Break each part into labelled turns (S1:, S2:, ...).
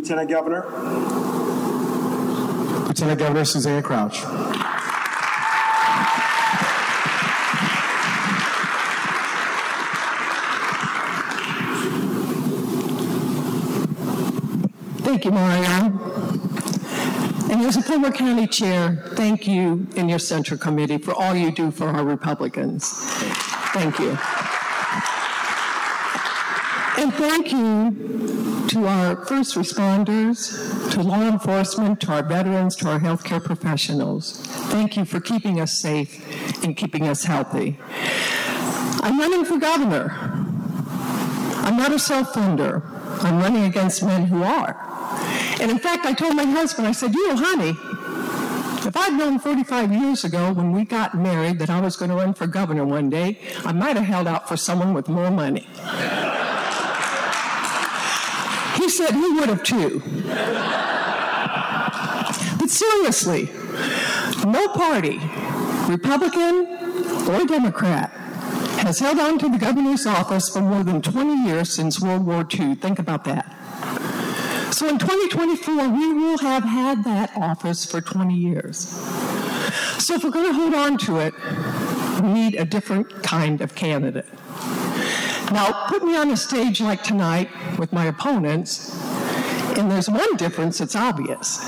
S1: Lieutenant Governor.
S2: Lieutenant Governor Susanna Crouch.
S3: Thank you, Mario. And as a former county chair, thank you and your Central Committee for all you do for our Republicans. Thank you. And thank you to our first responders, to law enforcement, to our veterans, to our healthcare professionals. Thank you for keeping us safe and keeping us healthy. I'm running for governor. I'm not a self-funder. I'm running against men who are. And in fact, I told my husband, I said, you honey, if I'd known 45 years ago when we got married that I was going to run for governor one day, I might have held out for someone with more money. Said he would have too. But seriously, no party, Republican or Democrat, has held on to the governor's office for more than 20 years since World War II. Think about that. So in 2024, we will have had that office for 20 years. So if we're going to hold on to it, we need a different kind of candidate. Now, put me on a stage like tonight with my opponents, and there's one difference that's obvious.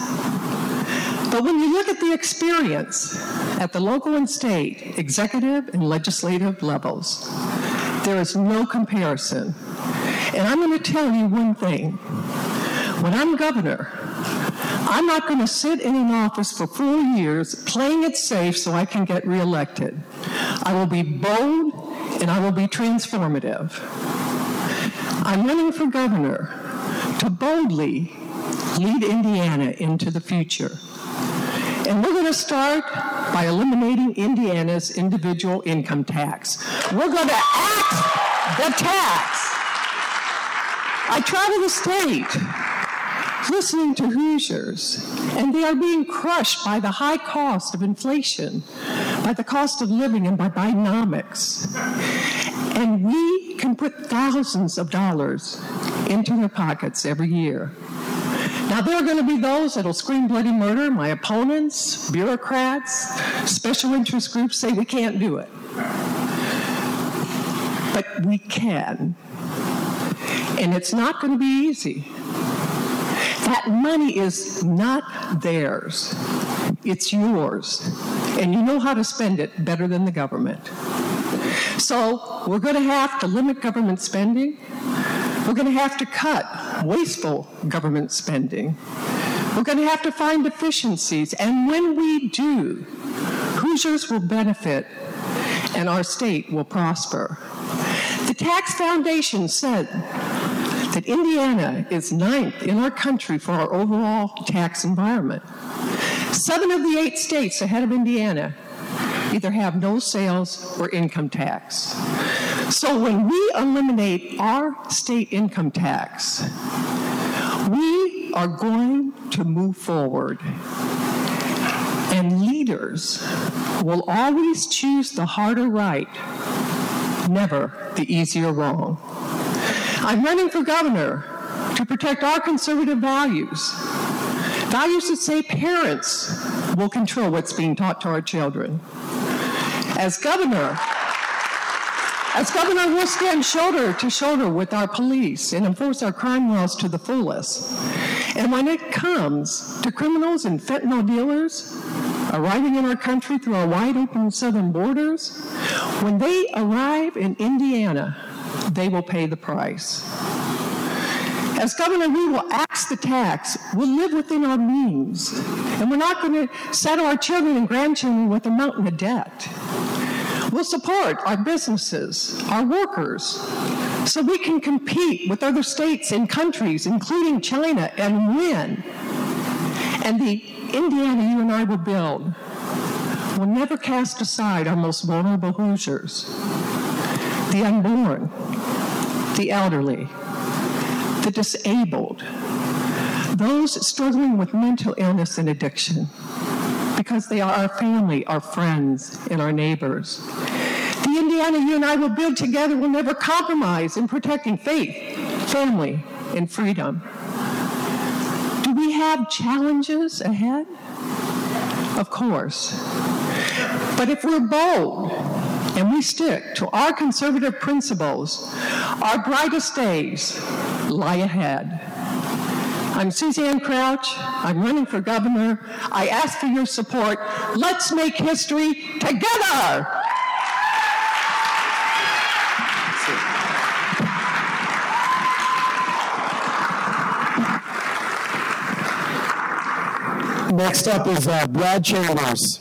S3: But when you look at the experience at the local and state, executive and legislative levels, there is no comparison. And I'm going to tell you one thing when I'm governor, I'm not going to sit in an office for four years playing it safe so I can get reelected. I will be bold and I will be transformative. I'm running for governor to boldly lead Indiana into the future. And we're going to start by eliminating Indiana's individual income tax. We're going to act the tax. I travel the state listening to Hoosiers, and they are being crushed by the high cost of inflation, by the cost of living, and by Bidenomics. And we can put thousands of dollars into their pockets every year. Now, there are going to be those that'll scream bloody murder. My opponents, bureaucrats, special interest groups say we can't do it. But we can. And it's not going to be easy. That money is not theirs, it's yours. And you know how to spend it better than the government. So we're going to have to limit government spending. We're going to have to cut wasteful government spending. We're going to have to find efficiencies. And when we do, Hoosiers will benefit and our state will prosper. The Tax Foundation said that Indiana is ninth in our country for our overall tax environment. Seven of the eight states ahead of Indiana either have no sales or income tax. So when we eliminate our state income tax, we are going to move forward. And leaders will always choose the harder right, never the easier wrong. I'm running for governor to protect our conservative values. Values that say parents will control what's being taught to our children. As governor, as governor, we'll stand shoulder to shoulder with our police and enforce our crime laws to the fullest. And when it comes to criminals and fentanyl dealers arriving in our country through our wide open southern borders, when they arrive in Indiana, they will pay the price. As governor, we will axe the tax. We'll live within our means. And we're not going to saddle our children and grandchildren with a mountain of debt. We'll support our businesses, our workers, so we can compete with other states and countries, including China, and win. And the Indiana you and I will build will never cast aside our most vulnerable Hoosiers the unborn, the elderly, the disabled, those struggling with mental illness and addiction, because they are our family, our friends, and our neighbors. The Indiana you and I will build together will never compromise in protecting faith, family, and freedom. Do we have challenges ahead? Of course. But if we're bold and we stick to our conservative principles, our brightest days lie ahead. I'm Suzanne Crouch. I'm running for governor. I ask for your support. Let's make history together.
S2: Next up is uh, Brad Chambers.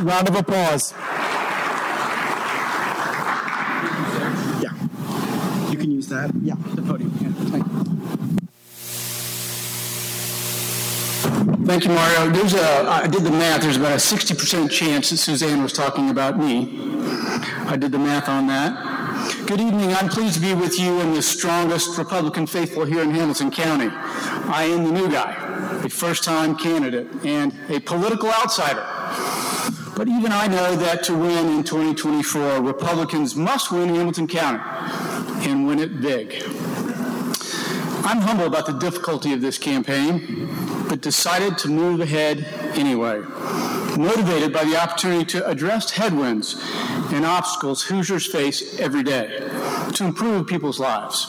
S2: Round of applause.
S1: Yeah. You can use that. Yeah, the podium. Yeah. Thank you.
S4: Thank you, Mario. There's a, I did the math. There's about a 60% chance that Suzanne was talking about me. I did the math on that. Good evening. I'm pleased to be with you and the strongest Republican faithful here in Hamilton County. I am the new guy, a first-time candidate, and a political outsider. But even I know that to win in 2024, Republicans must win Hamilton County and win it big. I'm humble about the difficulty of this campaign, but decided to move ahead anyway, motivated by the opportunity to address headwinds and obstacles Hoosiers face every day to improve people's lives.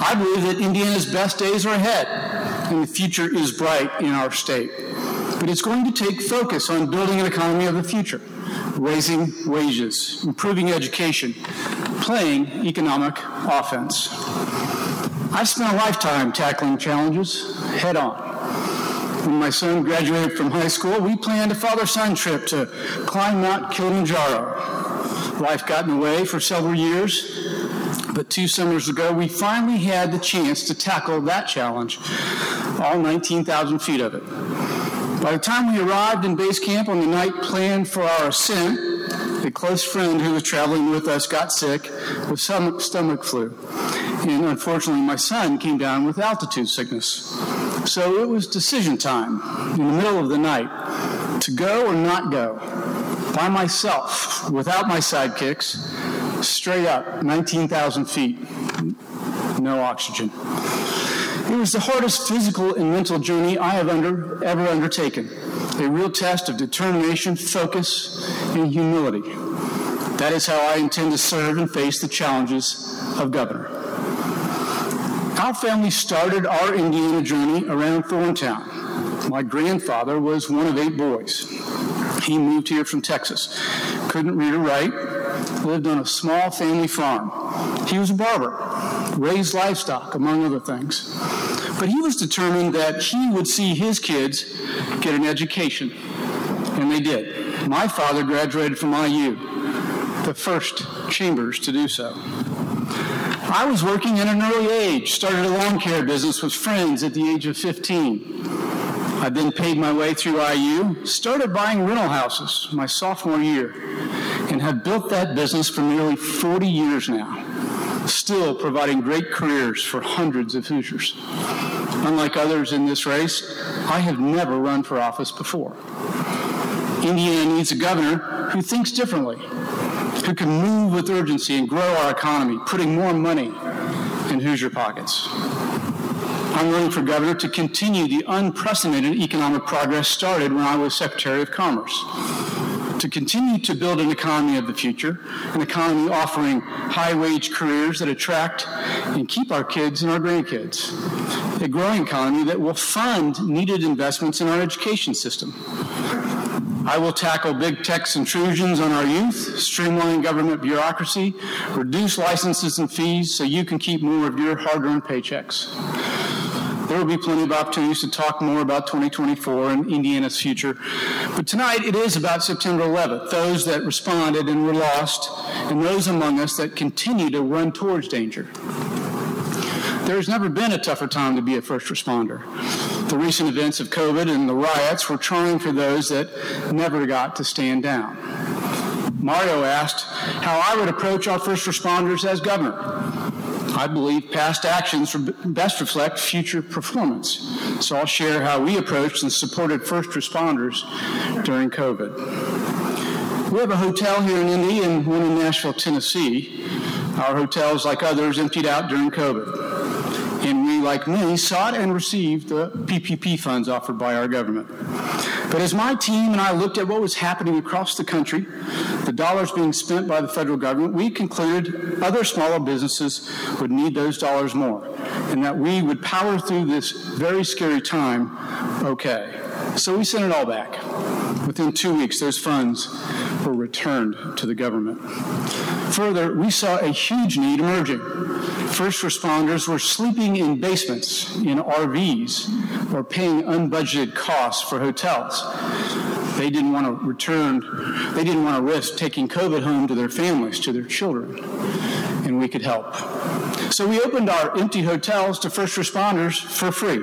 S4: I believe that Indiana's best days are ahead, and the future is bright in our state. But it's going to take focus on building an economy of the future, raising wages, improving education, playing economic offense. I've spent a lifetime tackling challenges head on. When my son graduated from high school, we planned a father-son trip to climb Mount Kilimanjaro. Life got in the way for several years, but two summers ago, we finally had the chance to tackle that challenge, all 19,000 feet of it. By the time we arrived in base camp on the night planned for our ascent, a close friend who was traveling with us got sick with stomach, stomach flu. And unfortunately, my son came down with altitude sickness. So it was decision time in the middle of the night to go or not go by myself without my sidekicks, straight up 19,000 feet, no oxygen. It was the hardest physical and mental journey I have under, ever undertaken, a real test of determination, focus, and humility. That is how I intend to serve and face the challenges of governor. Our family started our Indiana journey around Thorntown. My grandfather was one of eight boys. He moved here from Texas. Couldn't read or write, lived on a small family farm. He was a barber, raised livestock, among other things. But he was determined that he would see his kids get an education, and they did. My father graduated from IU, the first Chambers to do so. I was working at an early age, started a lawn care business with friends at the age of 15. I then paid my way through IU, started buying rental houses my sophomore year, and have built that business for nearly 40 years now, still providing great careers for hundreds of Hoosiers. Unlike others in this race, I have never run for office before. Indiana needs a governor who thinks differently, who can move with urgency and grow our economy, putting more money in Hoosier pockets. I'm running for governor to continue the unprecedented economic progress started when I was Secretary of Commerce. To continue to build an economy of the future, an economy offering high wage careers that attract and keep our kids and our grandkids. A growing economy that will fund needed investments in our education system. I will tackle big tech's intrusions on our youth, streamline government bureaucracy, reduce licenses and fees so you can keep more of your hard earned paychecks. There will be plenty of opportunities to talk more about 2024 and Indiana's future. But tonight it is about September 11th, those that responded and were lost, and those among us that continue to run towards danger. There's never been a tougher time to be a first responder. The recent events of COVID and the riots were trying for those that never got to stand down. Mario asked how I would approach our first responders as governor. I believe past actions best reflect future performance. So I'll share how we approached and supported first responders during COVID. We have a hotel here in Indy and one in Nashville, Tennessee. Our hotels, like others, emptied out during COVID. Like me, sought and received the PPP funds offered by our government. But as my team and I looked at what was happening across the country, the dollars being spent by the federal government, we concluded other smaller businesses would need those dollars more, and that we would power through this very scary time okay. So we sent it all back. Within two weeks, those funds were returned to the government. Further, we saw a huge need emerging. First responders were sleeping in basements, in RVs, or paying unbudgeted costs for hotels. They didn't want to return, they didn't want to risk taking COVID home to their families, to their children, and we could help. So we opened our empty hotels to first responders for free.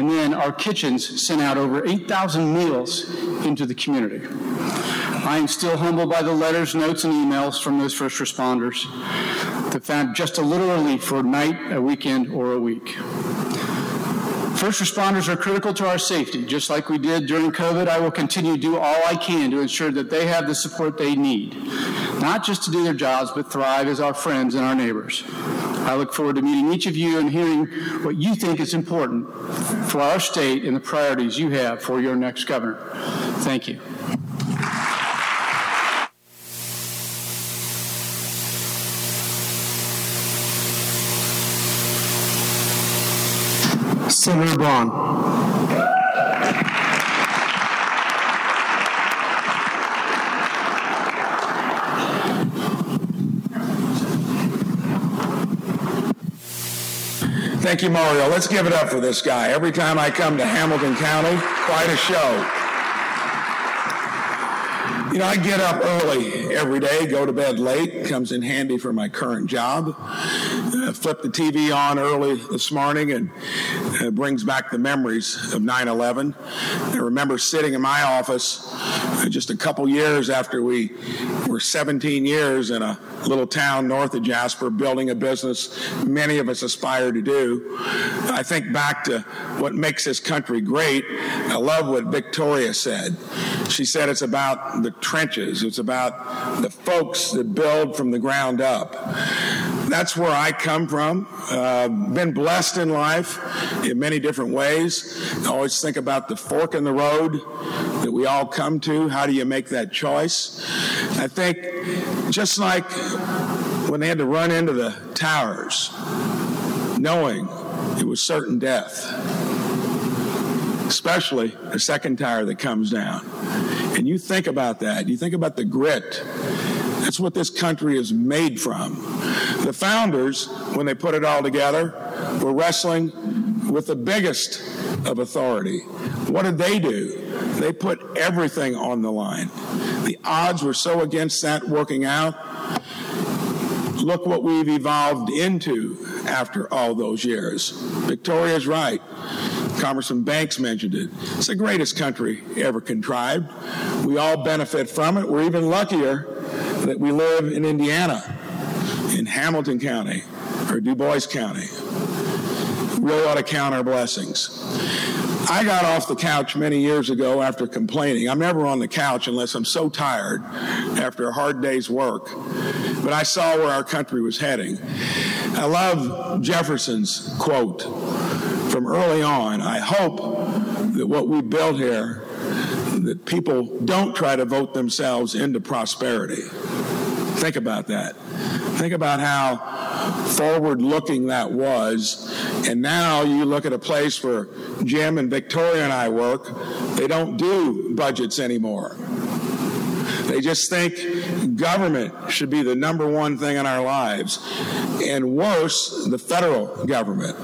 S4: And then our kitchens sent out over 8,000 meals into the community. I am still humbled by the letters, notes, and emails from those first responders that found just a little relief for a night, a weekend, or a week. First responders are critical to our safety. Just like we did during COVID, I will continue to do all I can to ensure that they have the support they need, not just to do their jobs, but thrive as our friends and our neighbors. I look forward to meeting each of you and hearing what you think is important for our state and the priorities you have for your next governor. Thank you.
S2: Senator Braun.
S5: Thank you, Mario. Let's give it up for this guy. Every time I come to Hamilton County, quite a show. You know, I get up early every day, go to bed late. Comes in handy for my current job. Uh, flip the TV on early this morning and uh, brings back the memories of 9 11. I remember sitting in my office uh, just a couple years after we were 17 years in a little town north of Jasper building a business many of us aspire to do. I think back to what makes this country great. I love what Victoria said. She said it's about the trenches, it's about the folks that build from the ground up. That's where I come from. Uh, been blessed in life in many different ways. I always think about the fork in the road that we all come to. How do you make that choice? I think just like when they had to run into the towers, knowing it was certain death, especially the second tower that comes down. And you think about that, you think about the grit. What this country is made from. The founders, when they put it all together, were wrestling with the biggest of authority. What did they do? They put everything on the line. The odds were so against that working out. Look what we've evolved into after all those years. Victoria's right. Congressman Banks mentioned it. It's the greatest country ever contrived. We all benefit from it. We're even luckier that we live in Indiana, in Hamilton County, or Dubois County. We really ought to count our blessings. I got off the couch many years ago after complaining. I'm never on the couch unless I'm so tired after a hard day's work. But I saw where our country was heading. I love Jefferson's quote from early on. I hope that what we built here, that people don't try to vote themselves into prosperity. Think about that. Think about how forward looking that was. And now you look at a place where Jim and Victoria and I work, they don't do budgets anymore. They just think government should be the number one thing in our lives. And worse, the federal government.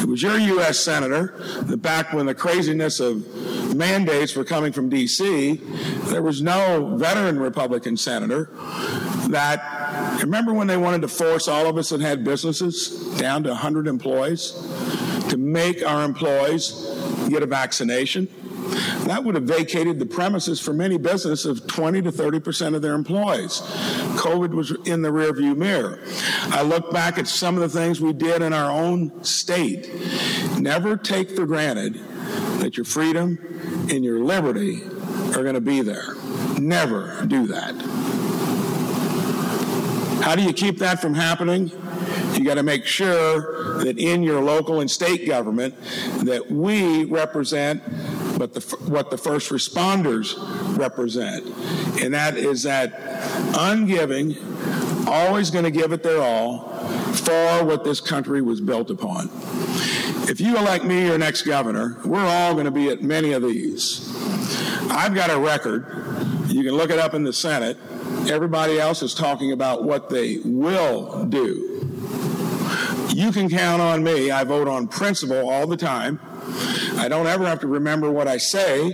S5: It was your U.S. Senator that back when the craziness of mandates were coming from D.C., there was no veteran Republican senator that, remember when they wanted to force all of us that had businesses down to 100 employees to make our employees get a vaccination? That would have vacated the premises for many businesses of 20 to 30 percent of their employees. COVID was in the rearview mirror. I look back at some of the things we did in our own state. Never take for granted that your freedom and your liberty are going to be there. Never do that. How do you keep that from happening? You got to make sure that in your local and state government that we represent but the, what the first responders represent. And that is that ungiving, always going to give it their all for what this country was built upon. If you elect me your next governor, we're all going to be at many of these. I've got a record. You can look it up in the Senate. Everybody else is talking about what they will do. You can count on me. I vote on principle all the time. I don't ever have to remember what I say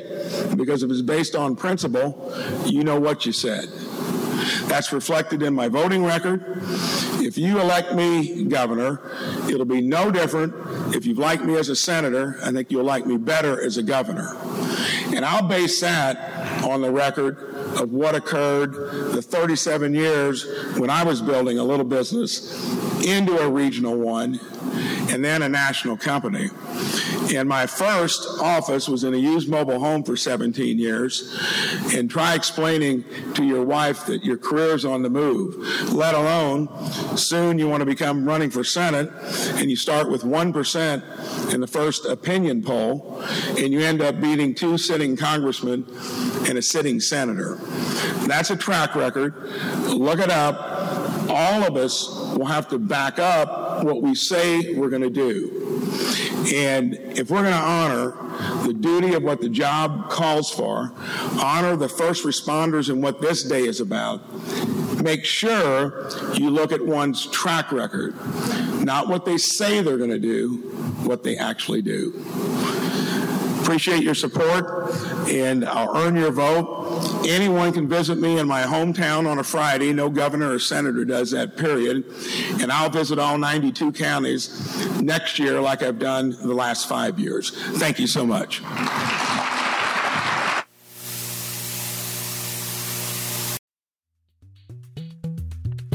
S5: because if it's based on principle, you know what you said. That's reflected in my voting record. If you elect me governor, it'll be no different. If you've liked me as a senator, I think you'll like me better as a governor. And I'll base that on the record of what occurred the 37 years when I was building a little business into a regional one and then a national company. And my first office was in a used mobile home for 17 years. And try explaining to your wife that your career's on the move, let alone soon you want to become running for Senate and you start with 1% in the first opinion poll and you end up beating two sitting congressmen and a sitting senator. That's a track record. Look it up. All of us will have to back up what we say we're going to do. And if we're going to honor the duty of what the job calls for, honor the first responders and what this day is about, make sure you look at one's track record, not what they say they're going to do, what they actually do. Appreciate your support, and I'll earn your vote. Anyone can visit me in my hometown on a Friday. No governor or senator does that, period. And I'll visit all 92 counties next year like I've done the last five years. Thank you so much.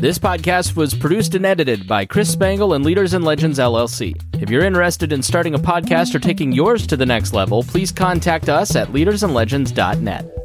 S6: This podcast was produced and edited by Chris Spangle and Leaders and Legends LLC. If you're interested in starting a podcast or taking yours to the next level, please contact us at leadersandlegends.net.